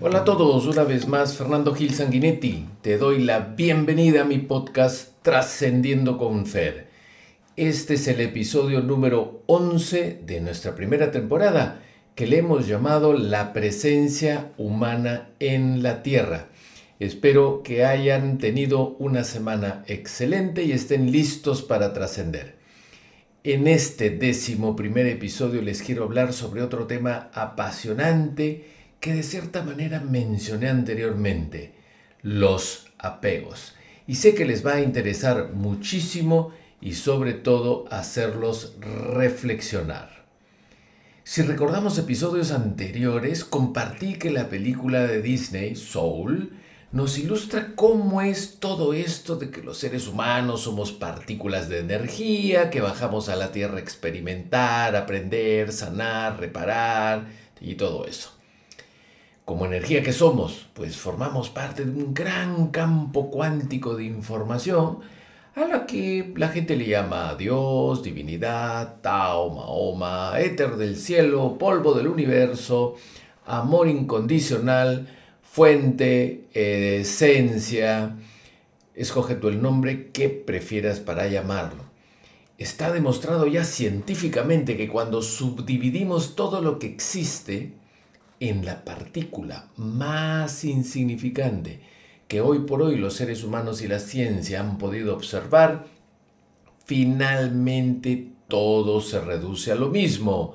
Hola a todos, una vez más Fernando Gil Sanguinetti. Te doy la bienvenida a mi podcast Trascendiendo con Fer. Este es el episodio número 11 de nuestra primera temporada que le hemos llamado La presencia humana en la Tierra. Espero que hayan tenido una semana excelente y estén listos para trascender. En este décimo primer episodio les quiero hablar sobre otro tema apasionante que de cierta manera mencioné anteriormente, los apegos. Y sé que les va a interesar muchísimo y sobre todo hacerlos reflexionar. Si recordamos episodios anteriores, compartí que la película de Disney, Soul, nos ilustra cómo es todo esto de que los seres humanos somos partículas de energía, que bajamos a la Tierra a experimentar, aprender, sanar, reparar y todo eso como energía que somos, pues formamos parte de un gran campo cuántico de información a la que la gente le llama Dios, divinidad, Tao, Mahoma, éter del cielo, polvo del universo, amor incondicional, fuente, esencia. Escoge tú el nombre que prefieras para llamarlo. Está demostrado ya científicamente que cuando subdividimos todo lo que existe, en la partícula más insignificante que hoy por hoy los seres humanos y la ciencia han podido observar, finalmente todo se reduce a lo mismo.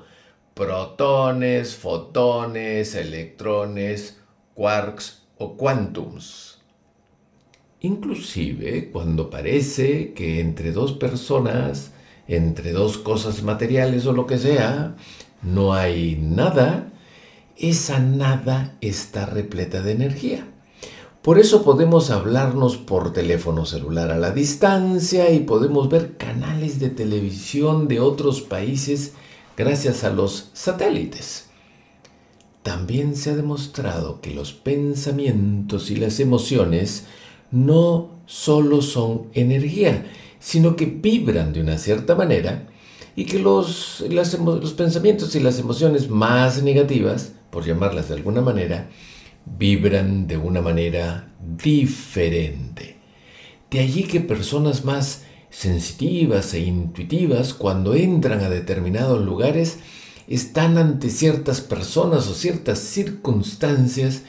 Protones, fotones, electrones, quarks o quantums. Inclusive cuando parece que entre dos personas, entre dos cosas materiales o lo que sea, no hay nada, esa nada está repleta de energía. Por eso podemos hablarnos por teléfono celular a la distancia y podemos ver canales de televisión de otros países gracias a los satélites. También se ha demostrado que los pensamientos y las emociones no solo son energía, sino que vibran de una cierta manera y que los, los pensamientos y las emociones más negativas por llamarlas de alguna manera, vibran de una manera diferente. De allí que personas más sensitivas e intuitivas, cuando entran a determinados lugares, están ante ciertas personas o ciertas circunstancias,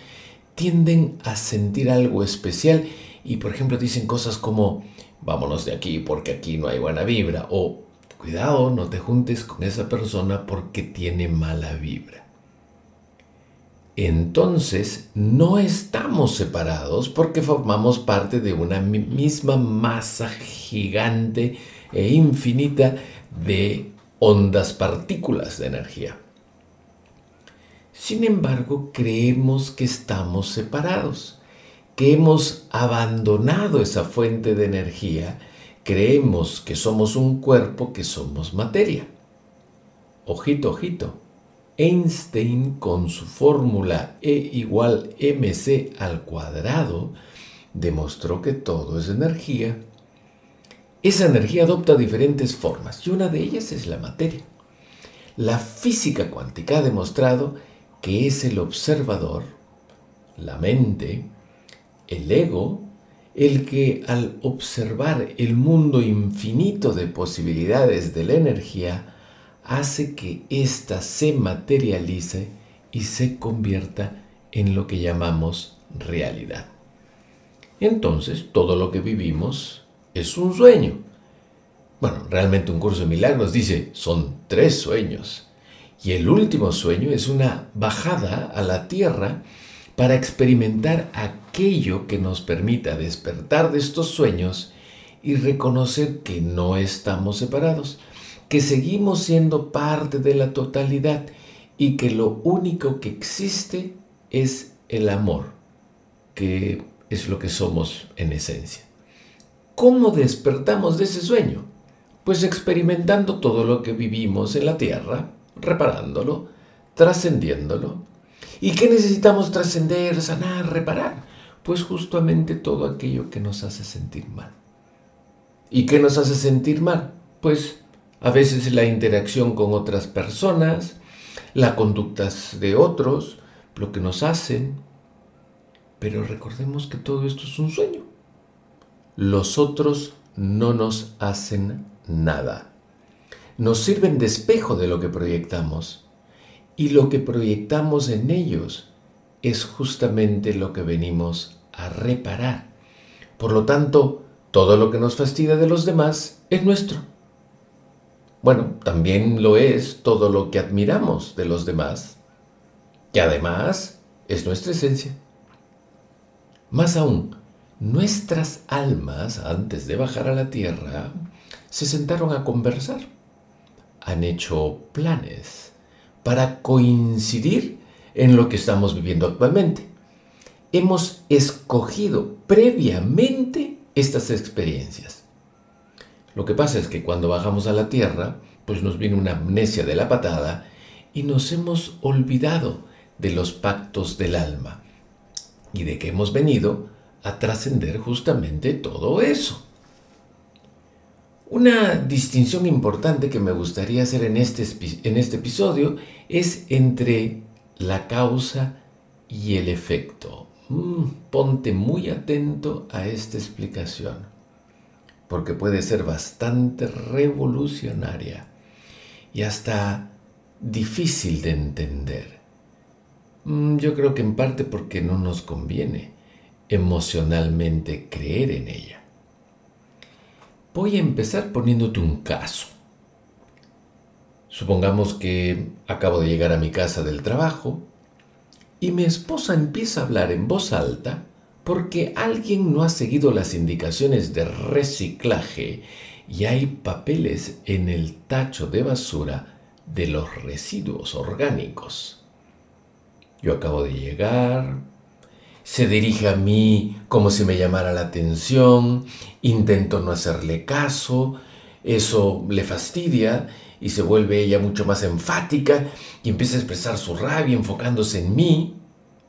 tienden a sentir algo especial y, por ejemplo, dicen cosas como, vámonos de aquí porque aquí no hay buena vibra, o cuidado, no te juntes con esa persona porque tiene mala vibra entonces no estamos separados porque formamos parte de una misma masa gigante e infinita de ondas partículas de energía. Sin embargo, creemos que estamos separados, que hemos abandonado esa fuente de energía, creemos que somos un cuerpo, que somos materia. Ojito, ojito Einstein con su fórmula E igual mc al cuadrado demostró que todo es energía. Esa energía adopta diferentes formas y una de ellas es la materia. La física cuántica ha demostrado que es el observador, la mente, el ego, el que al observar el mundo infinito de posibilidades de la energía, hace que ésta se materialice y se convierta en lo que llamamos realidad. Entonces, todo lo que vivimos es un sueño. Bueno, realmente un curso de milagros dice, son tres sueños. Y el último sueño es una bajada a la tierra para experimentar aquello que nos permita despertar de estos sueños y reconocer que no estamos separados, que seguimos siendo parte de la totalidad y que lo único que existe es el amor, que es lo que somos en esencia. ¿Cómo despertamos de ese sueño? Pues experimentando todo lo que vivimos en la tierra, reparándolo, trascendiéndolo. ¿Y qué necesitamos trascender, sanar, reparar? Pues justamente todo aquello que nos hace sentir mal. ¿Y qué nos hace sentir mal? Pues a veces la interacción con otras personas, las conductas de otros, lo que nos hacen, Pero recordemos que todo esto es un sueño. Los otros no nos hacen nada. Nos sirven de espejo de lo que proyectamos. Y lo que proyectamos en ellos es justamente lo que venimos a reparar. Por lo tanto, todo lo que nos fastidia de los demás es nuestro. Bueno, también lo es todo lo que admiramos de los demás, que además es nuestra esencia. Más aún, nuestras almas, antes de bajar a la tierra, se sentaron a conversar. Han hecho planes para coincidir en lo que estamos viviendo actualmente. Hemos escogido previamente estas experiencias. Lo que pasa es que cuando bajamos a la tierra, pues nos viene una amnesia de la patada y nos hemos olvidado de los pactos del alma y de que hemos venido a trascender justamente todo eso. Una distinción importante que me gustaría hacer en este, en este episodio es entre la causa y el efecto. Mm, ponte muy atento a esta explicación, porque puede ser bastante revolucionaria y hasta difícil de entender. Mm, yo creo que en parte porque no nos conviene emocionalmente creer en ella. Voy a empezar poniéndote un caso. Supongamos que acabo de llegar a mi casa del trabajo y mi esposa empieza a hablar en voz alta porque alguien no ha seguido las indicaciones de reciclaje y hay papeles en el tacho de basura de los residuos orgánicos. Yo acabo de llegar, se dirige a mí como si me llamara la atención, intento no hacerle caso, eso le fastidia y se vuelve ella mucho más enfática y empieza a expresar su rabia enfocándose en mí.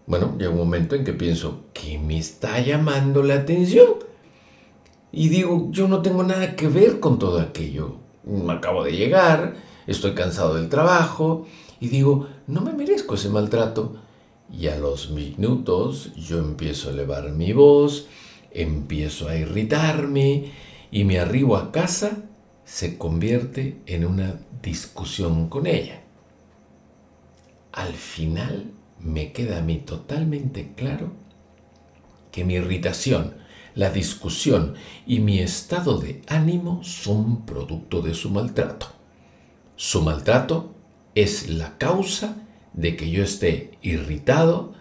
Bueno, llega un momento en que pienso, ¿qué me está llamando la atención? Y digo, yo no tengo nada que ver con todo aquello. Acabo de llegar, estoy cansado del trabajo y digo, no me merezco ese maltrato. Y a los minutos yo empiezo a elevar mi voz, empiezo a irritarme y me arribo a casa se convierte en una discusión con ella. Al final me queda a mí totalmente claro que mi irritación, la discusión y mi estado de ánimo son producto de su maltrato. Su maltrato es la causa de que yo esté irritado,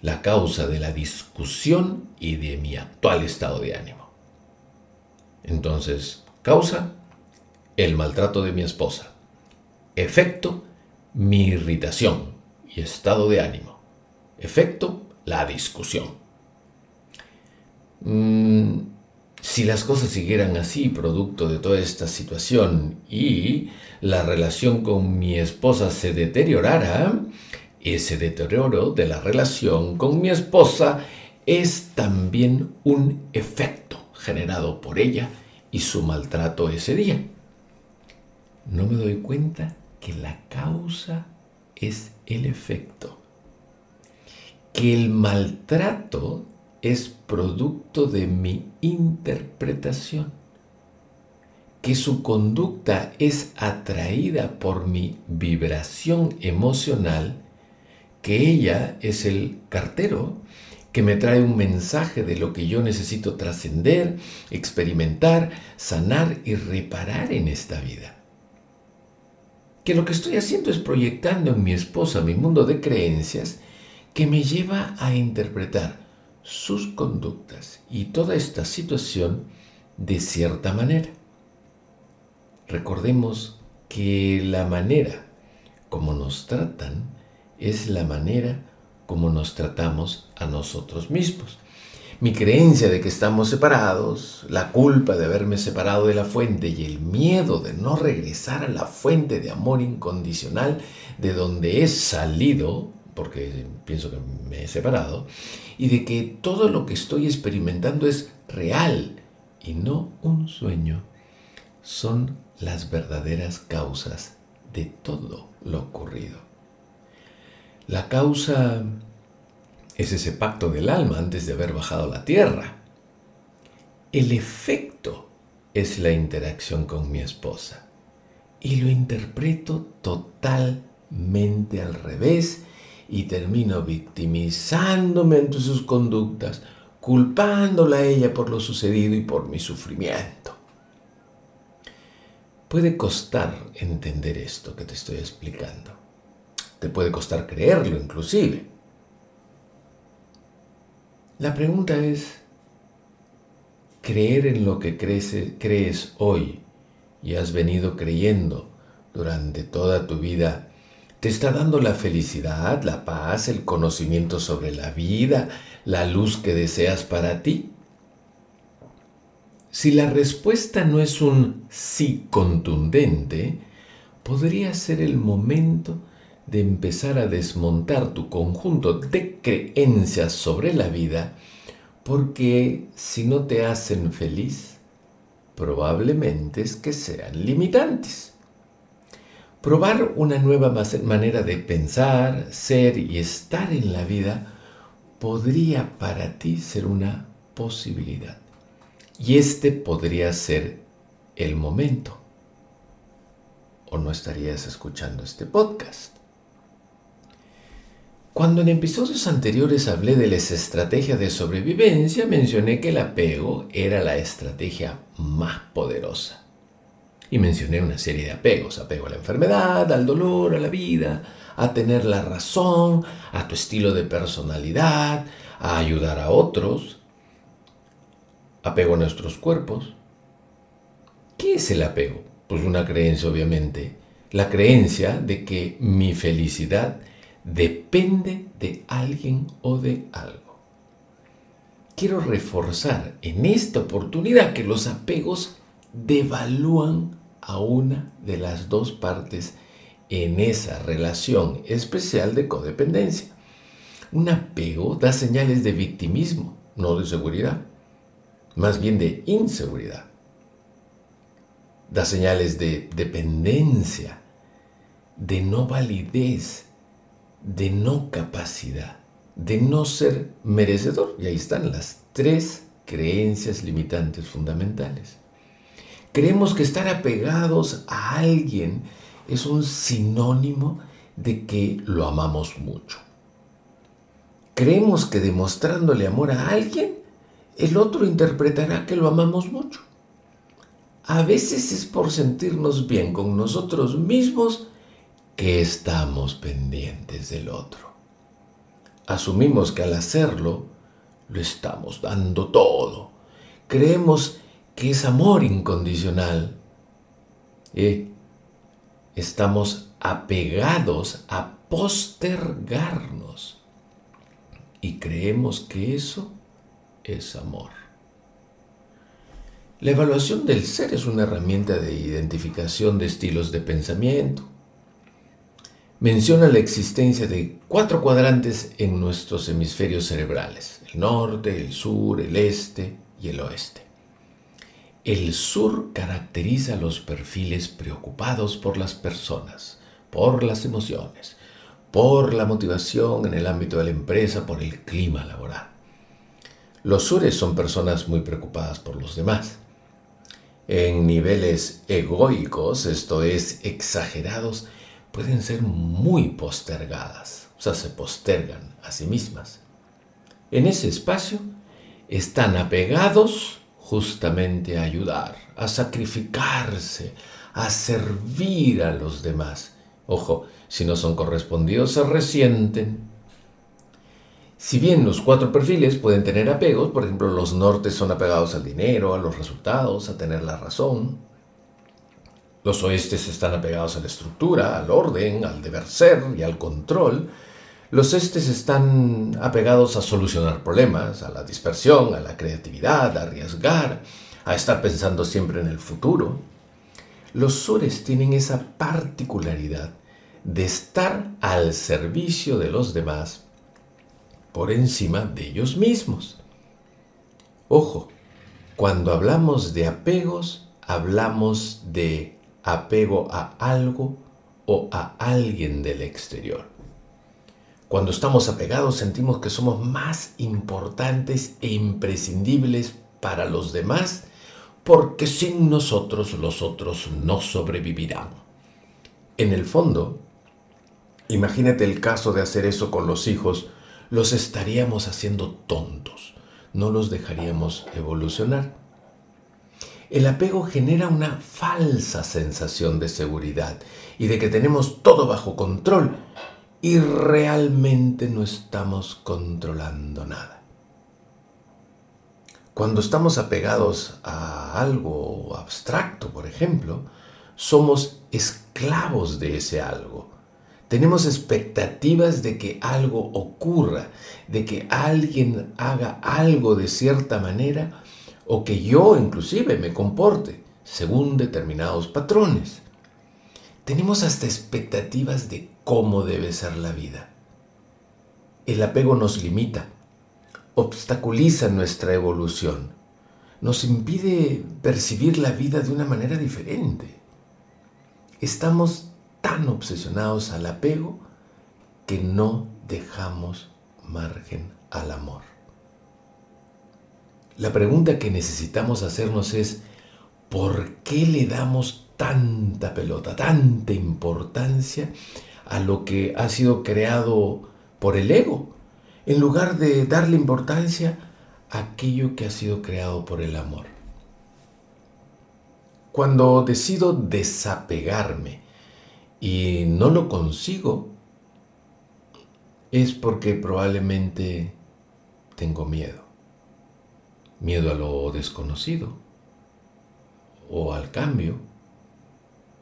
la causa de la discusión y de mi actual estado de ánimo. Entonces, causa, el maltrato de mi esposa. Efecto, mi irritación y estado de ánimo. Efecto, la discusión. Mm, si las cosas siguieran así, producto de toda esta situación, y la relación con mi esposa se deteriorara, ese deterioro de la relación con mi esposa es también un efecto generado por ella y su maltrato ese día no me doy cuenta que la causa es el efecto. Que el maltrato es producto de mi interpretación. Que su conducta es atraída por mi vibración emocional. Que ella es el cartero que me trae un mensaje de lo que yo necesito trascender, experimentar, sanar y reparar en esta vida que lo que estoy haciendo es proyectando en mi esposa mi mundo de creencias que me lleva a interpretar sus conductas y toda esta situación de cierta manera. Recordemos que la manera como nos tratan es la manera como nos tratamos a nosotros mismos mi creencia de que estamos separados, la culpa de haberme separado de la fuente y el miedo de no regresar a la fuente de amor incondicional de donde he salido, porque pienso que me he separado, y de que todo lo que estoy experimentando es real y no un sueño, son las verdaderas causas de todo lo ocurrido. La causa Es ese pacto del alma antes de haber bajado a la tierra. El efecto es la interacción con mi esposa. Y lo interpreto totalmente al revés y termino victimizándome ante sus conductas, culpándola a ella por lo sucedido y por mi sufrimiento. Puede costar entender esto que te estoy explicando. Te puede costar creerlo inclusive. La pregunta es, ¿creer en lo que crees, crees hoy y has venido creyendo durante toda tu vida te está dando la felicidad, la paz, el conocimiento sobre la vida, la luz que deseas para ti? Si la respuesta no es un sí contundente, podría ser el momento de empezar a desmontar tu conjunto de creencias sobre la vida, porque si no te hacen feliz, probablemente es que sean limitantes. Probar una nueva manera de pensar, ser y estar en la vida podría para ti ser una posibilidad. Y este podría ser el momento. ¿O no estarías escuchando este podcast? Cuando en episodios anteriores hablé de las estrategias de sobrevivencia, mencioné que el apego era la estrategia más poderosa. Y mencioné una serie de apegos, apego a la enfermedad, al dolor, a la vida, a tener la razón, a tu estilo de personalidad, a ayudar a otros, apego a nuestros cuerpos. ¿Qué es el apego? Pues una creencia, obviamente. La creencia de que mi felicidad depende de alguien o de algo. Quiero reforzar en esta oportunidad que los apegos devalúan a una de las dos partes en esa relación especial de codependencia. Un apego da señales de victimismo, no de seguridad, más bien de inseguridad. Da señales de dependencia, de no validez, de no capacidad, de no ser merecedor. Y ahí están las tres creencias limitantes fundamentales. Creemos que estar apegados a alguien es un sinónimo de que lo amamos mucho. Creemos que demostrándole amor a alguien, el otro interpretará que lo amamos mucho. A veces es por sentirnos bien con nosotros mismos que estamos pendientes del otro. Asumimos que al hacerlo, lo estamos dando todo. Creemos que es amor incondicional. y Estamos apegados a postergarnos y creemos que eso es amor. La evaluación del ser es una herramienta de identificación de estilos de pensamiento. Menciona la existencia de cuatro cuadrantes en nuestros hemisferios cerebrales, el norte, el sur, el este y el oeste. El sur caracteriza los perfiles preocupados por las personas, por las emociones, por la motivación en el ámbito de la empresa, por el clima laboral. Los sures son personas muy preocupadas por los demás. En niveles egoicos, esto es, exagerados, pueden ser muy postergadas, o sea, se postergan a sí mismas. En ese espacio están apegados justamente a ayudar, a sacrificarse, a servir a los demás. Ojo, si no son correspondidos se resienten. Si bien los cuatro perfiles pueden tener apegos, por ejemplo, los nortes son apegados al dinero, a los resultados, a tener la razón. Los oestes están apegados a la estructura, al orden, al deber ser y al control. Los estes están apegados a solucionar problemas, a la dispersión, a la creatividad, a arriesgar, a estar pensando siempre en el futuro. Los sures tienen esa particularidad de estar al servicio de los demás por encima de ellos mismos. Ojo, cuando hablamos de apegos, hablamos de apego a algo o a alguien del exterior. Cuando estamos apegados sentimos que somos más importantes e imprescindibles para los demás porque sin nosotros los otros no sobrevivirán. En el fondo, imagínate el caso de hacer eso con los hijos, los estaríamos haciendo tontos, no los dejaríamos evolucionar. El apego genera una falsa sensación de seguridad y de que tenemos todo bajo control y realmente no estamos controlando nada. Cuando estamos apegados a algo abstracto, por ejemplo, somos esclavos de ese algo. Tenemos expectativas de que algo ocurra, de que alguien haga algo de cierta manera o que yo inclusive me comporte según determinados patrones. Tenemos hasta expectativas de cómo debe ser la vida. El apego nos limita, obstaculiza nuestra evolución, nos impide percibir la vida de una manera diferente. Estamos tan obsesionados al apego que no dejamos margen al amor. La pregunta que necesitamos hacernos es, ¿por qué le damos tanta pelota, tanta importancia a lo que ha sido creado por el ego, en lugar de darle importancia a aquello que ha sido creado por el amor? Cuando decido desapegarme y no lo consigo, es porque probablemente tengo miedo. Miedo a lo desconocido, o al cambio,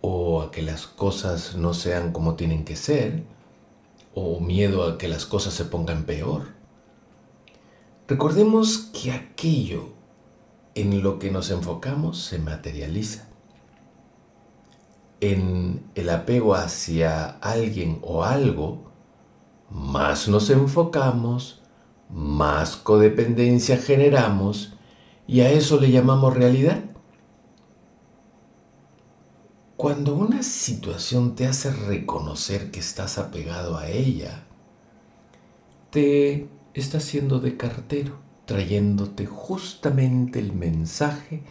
o a que las cosas no sean como tienen que ser, o miedo a que las cosas se pongan peor. Recordemos que aquello en lo que nos enfocamos se materializa. En el apego hacia alguien o algo, más nos enfocamos, más codependencia generamos y a eso le llamamos realidad. Cuando una situación te hace reconocer que estás apegado a ella, te está haciendo de cartero, trayéndote justamente el mensaje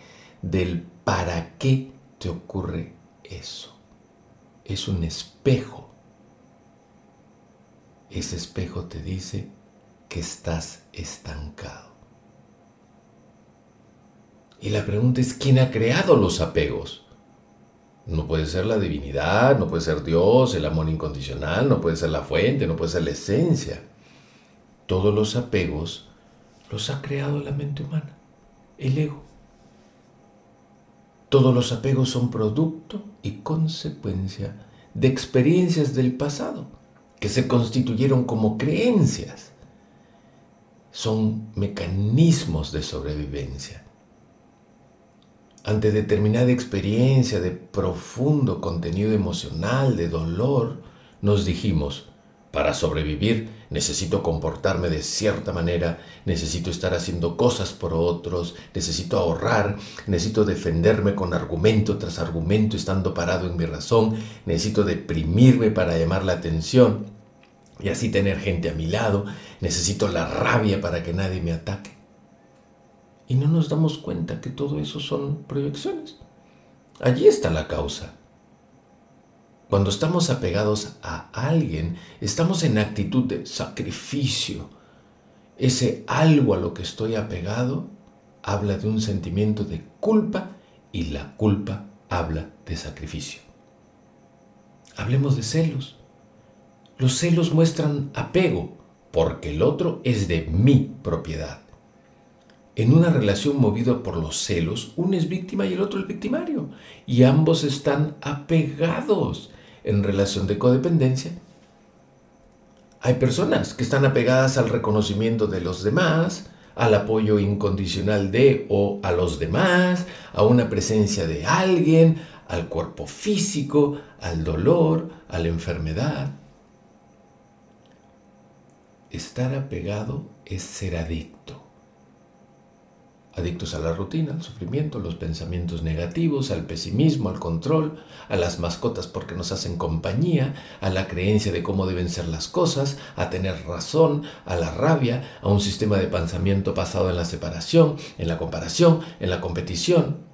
del para qué te ocurre eso. Es un espejo. Ese espejo te dice que estás estancado. Y la pregunta es, ¿quién ha creado los apegos? No puede ser la divinidad, no puede ser Dios, el amor incondicional, no puede ser la fuente, no puede ser la esencia. Todos los apegos los ha creado la mente humana, el ego. Todos los apegos son producto y consecuencia de experiencias del pasado que se constituyeron como creencias. Son mecanismos de sobrevivencia. Ante determinada experiencia de profundo contenido emocional, de dolor, nos dijimos, para sobrevivir necesito comportarme de cierta manera, necesito estar haciendo cosas por otros, necesito ahorrar, necesito defenderme con argumento tras argumento estando parado en mi razón, necesito deprimirme para llamar la atención y así tener gente a mi lado, necesito la rabia para que nadie me ataque. Y no nos damos cuenta que todo eso son proyecciones. Allí está la causa. Cuando estamos apegados a alguien, estamos en actitud de sacrificio. Ese algo a lo que estoy apegado habla de un sentimiento de culpa y la culpa habla de sacrificio. Hablemos de celos. Los celos muestran apego porque el otro es de mi propiedad. En una relación movida por los celos, uno es víctima y el otro el victimario. Y ambos están apegados en relación de codependencia. Hay personas que están apegadas al reconocimiento de los demás, al apoyo incondicional de o a los demás, a una presencia de alguien, al cuerpo físico, al dolor, a la enfermedad. Estar apegado es ser adicto adictos a la rutina, al sufrimiento, los pensamientos negativos, al pesimismo, al control, a las mascotas porque nos hacen compañía, a la creencia de cómo deben ser las cosas, a tener razón, a la rabia, a un sistema de pensamiento basado en la separación, en la comparación, en la competición.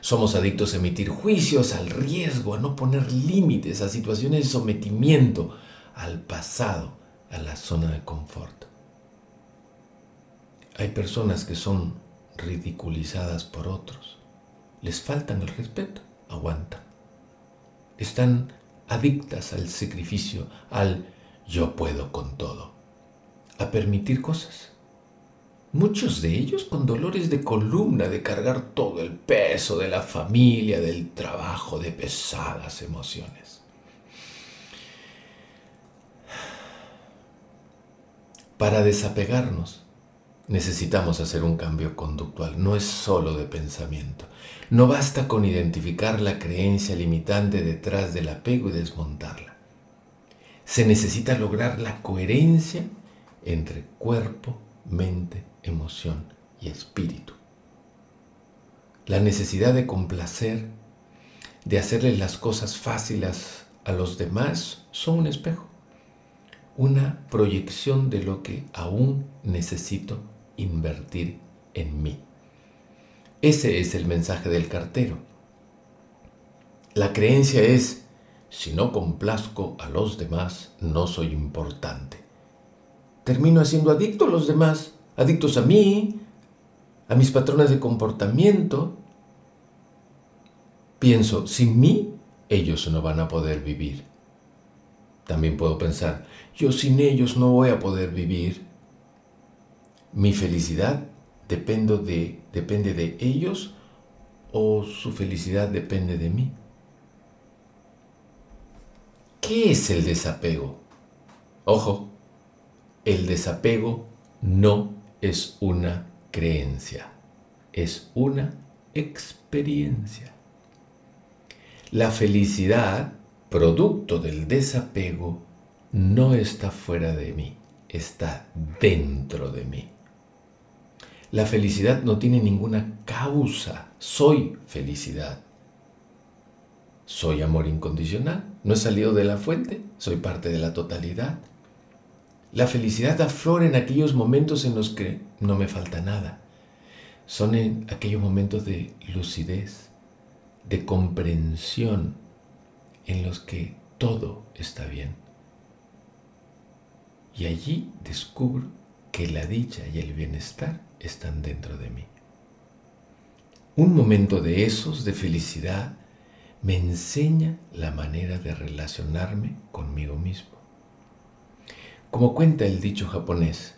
Somos adictos a emitir juicios, al riesgo, a no poner límites, a situaciones de sometimiento, al pasado, a la zona de confort. Hay personas que son ridiculizadas por otros. Les faltan el respeto, aguantan. Están adictas al sacrificio, al yo puedo con todo, a permitir cosas. Muchos de ellos con dolores de columna, de cargar todo el peso de la familia, del trabajo, de pesadas emociones. Para desapegarnos, necesitamos hacer un cambio conductual, no es solo de pensamiento. No basta con identificar la creencia limitante detrás del apego y desmontarla. Se necesita lograr la coherencia entre cuerpo, mente, emoción y espíritu. La necesidad de complacer, de hacerle las cosas fáciles a los demás, son un espejo, una proyección de lo que aún necesito invertir en mí. Ese es el mensaje del cartero. La creencia es, si no complazco a los demás, no soy importante. Termino siendo adicto a los demás, adictos a mí, a mis patrones de comportamiento. Pienso, sin mí, ellos no van a poder vivir. También puedo pensar, yo sin ellos no voy a poder vivir. Mi felicidad dependo de, depende de ellos o su felicidad depende de mí. ¿Qué es el desapego? Ojo, el desapego no es una creencia, es una experiencia. La felicidad, producto del desapego, no está fuera de mí, está dentro de mí. La felicidad no tiene ninguna causa. Soy felicidad. Soy amor incondicional. No he salido de la fuente. Soy parte de la totalidad. La felicidad aflora en aquellos momentos en los que no me falta nada. Son en aquellos momentos de lucidez, de comprensión, en los que todo está bien. Y allí descubro que la dicha y el bienestar están dentro de mí. Un momento de esos, de felicidad, me enseña la manera de relacionarme conmigo mismo. Como cuenta el dicho japonés,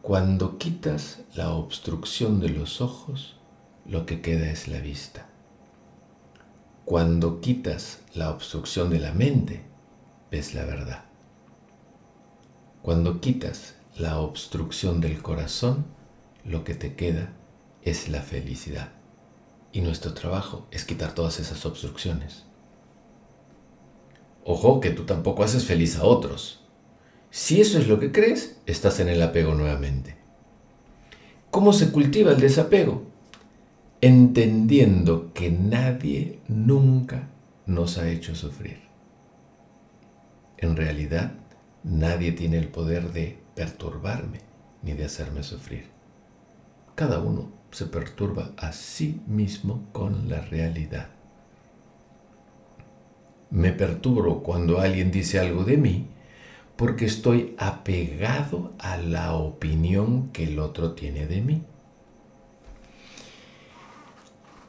cuando quitas la obstrucción de los ojos, lo que queda es la vista. Cuando quitas la obstrucción de la mente, ves la verdad. Cuando quitas la obstrucción del corazón, lo que te queda es la felicidad. Y nuestro trabajo es quitar todas esas obstrucciones. Ojo que tú tampoco haces feliz a otros. Si eso es lo que crees, estás en el apego nuevamente. ¿Cómo se cultiva el desapego? Entendiendo que nadie nunca nos ha hecho sufrir. En realidad, nadie tiene el poder de perturbarme ni de hacerme sufrir cada uno se perturba a sí mismo con la realidad. Me perturbo cuando alguien dice algo de mí porque estoy apegado a la opinión que el otro tiene de mí.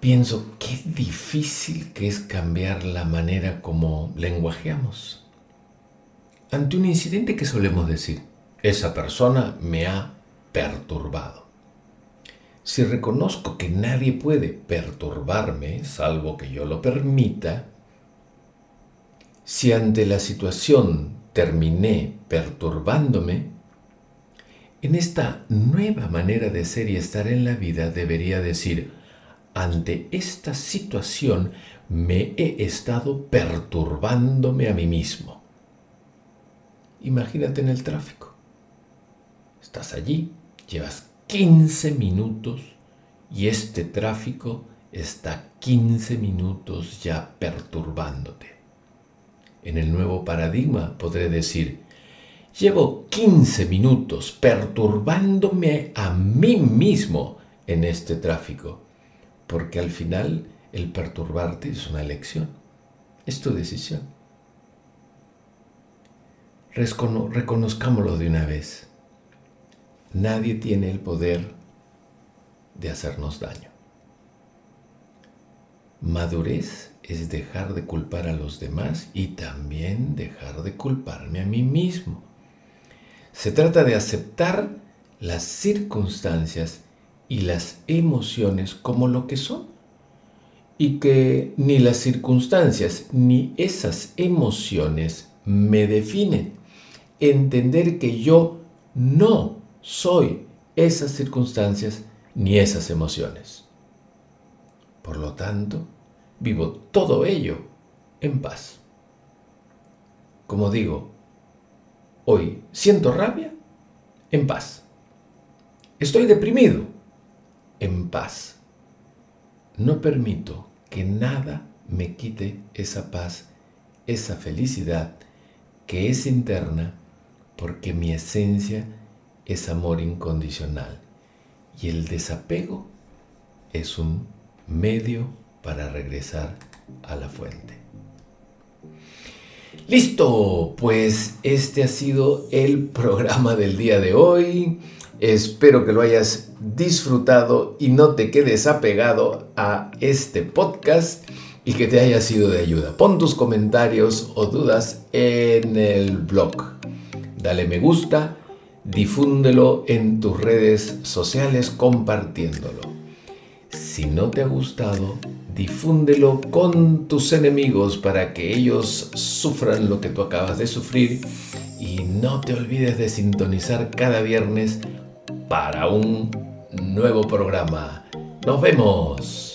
Pienso qué difícil que es cambiar la manera como lenguajeamos. Ante un incidente que solemos decir, esa persona me ha perturbado. Si reconozco que nadie puede perturbarme, salvo que yo lo permita, si ante la situación terminé perturbándome, en esta nueva manera de ser y estar en la vida debería decir, ante esta situación me he estado perturbándome a mí mismo. Imagínate en el tráfico. Estás allí, llevas 15 minutos y este tráfico está 15 minutos ya perturbándote. En el nuevo paradigma podré decir, llevo 15 minutos perturbándome a mí mismo en este tráfico, porque al final el perturbarte es una elección, es tu decisión. reconozcámoslo de una vez. Nadie tiene el poder de hacernos daño. Madurez es dejar de culpar a los demás y también dejar de culparme a mí mismo. Se trata de aceptar las circunstancias y las emociones como lo que son. Y que ni las circunstancias ni esas emociones me definen. Entender que yo no soy esas circunstancias ni esas emociones. Por lo tanto, vivo todo ello en paz. Como digo, hoy siento rabia, en paz. Estoy deprimido, en paz. No permito que nada me quite esa paz, esa felicidad que es interna, porque mi esencia es amor incondicional y el desapego es un medio para regresar a la fuente. Listo, pues este ha sido el programa del día de hoy. Espero que lo hayas disfrutado y no te quedes apegado a este podcast y que te haya sido de ayuda. Pon tus comentarios o dudas en el blog. Dale me gusta, difúndelo en tus redes sociales compartiéndolo. Si no te ha gustado, difúndelo con tus enemigos para que ellos sufran lo que tú acabas de sufrir y no te olvides de sintonizar cada viernes para un nuevo programa. Nos vemos.